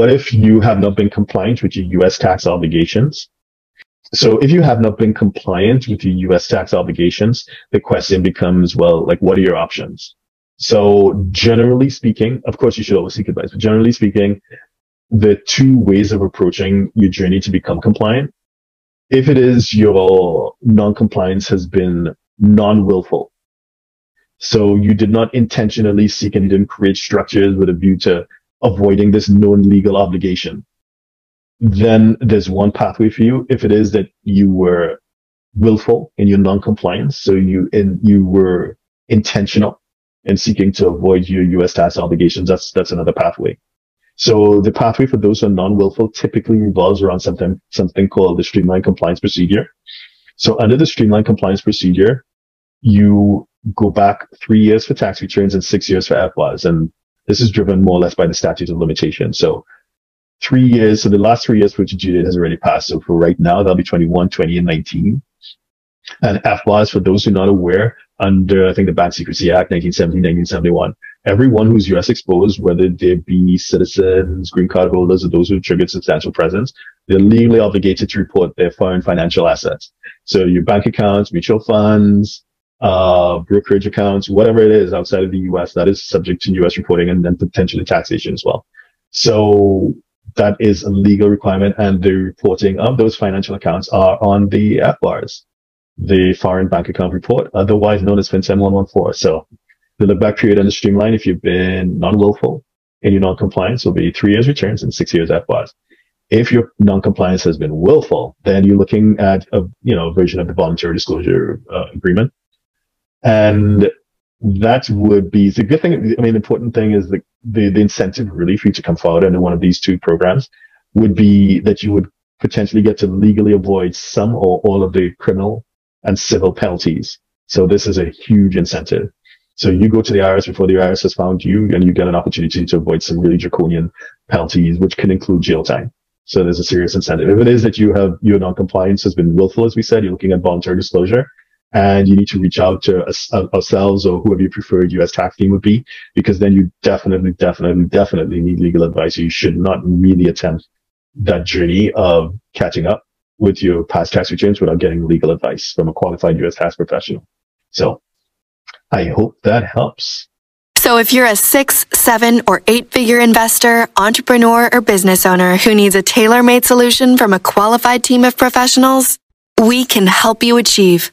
what if you have not been compliant with your U.S. tax obligations? So if you have not been compliant with your U.S. tax obligations, the question becomes, well, like, what are your options? So generally speaking, of course, you should always seek advice, but generally speaking, the two ways of approaching your journey to become compliant. If it is your non-compliance has been non-willful, so you did not intentionally seek and didn't create structures with a view to avoiding this known legal obligation, then there's one pathway for you. If it is that you were willful in your non-compliance, so you in you were intentional in seeking to avoid your U.S. tax obligations, that's that's another pathway. So the pathway for those who are non-willful typically revolves around something something called the streamlined compliance procedure. So under the streamlined compliance procedure, you go back three years for tax returns and six years for FBARs. And this is driven more or less by the statute of limitation. So three years, so the last three years for which due has already passed. So for right now, that'll be 21, 20, and 19. And FBARs, for those who are not aware, under, I think, the Bank Secrecy Act, 1970, 1971, everyone who's US exposed, whether they be citizens, green card holders, or those who've triggered substantial presence, they're legally obligated to report their foreign financial assets. So your bank accounts, mutual funds, uh, brokerage accounts, whatever it is outside of the US that is subject to US reporting and then potentially taxation as well. So that is a legal requirement and the reporting of those financial accounts are on the FBARs, the foreign bank account report, otherwise known as FinCEN 114. So the look back period and the streamline, if you've been non-willful and you're non-compliant, will be three years returns and six years FBARs. If your non-compliance has been willful, then you're looking at a, you know, version of the voluntary disclosure uh, agreement and that would be the good thing. I mean, the important thing is the, the, the incentive really for you to come forward under one of these two programs would be that you would potentially get to legally avoid some or all of the criminal and civil penalties. So this is a huge incentive. So you go to the IRS before the IRS has found you and you get an opportunity to avoid some really draconian penalties, which can include jail time. So there's a serious incentive. If it is that you have your non-compliance has been willful, as we said, you're looking at voluntary disclosure, and you need to reach out to us, uh, ourselves or whoever your preferred U.S. tax team would be, because then you definitely, definitely, definitely need legal advice. You should not really attempt that journey of catching up with your past tax returns without getting legal advice from a qualified U.S. tax professional. So I hope that helps. So if you're a six, seven, or eight figure investor, entrepreneur, or business owner who needs a tailor made solution from a qualified team of professionals, we can help you achieve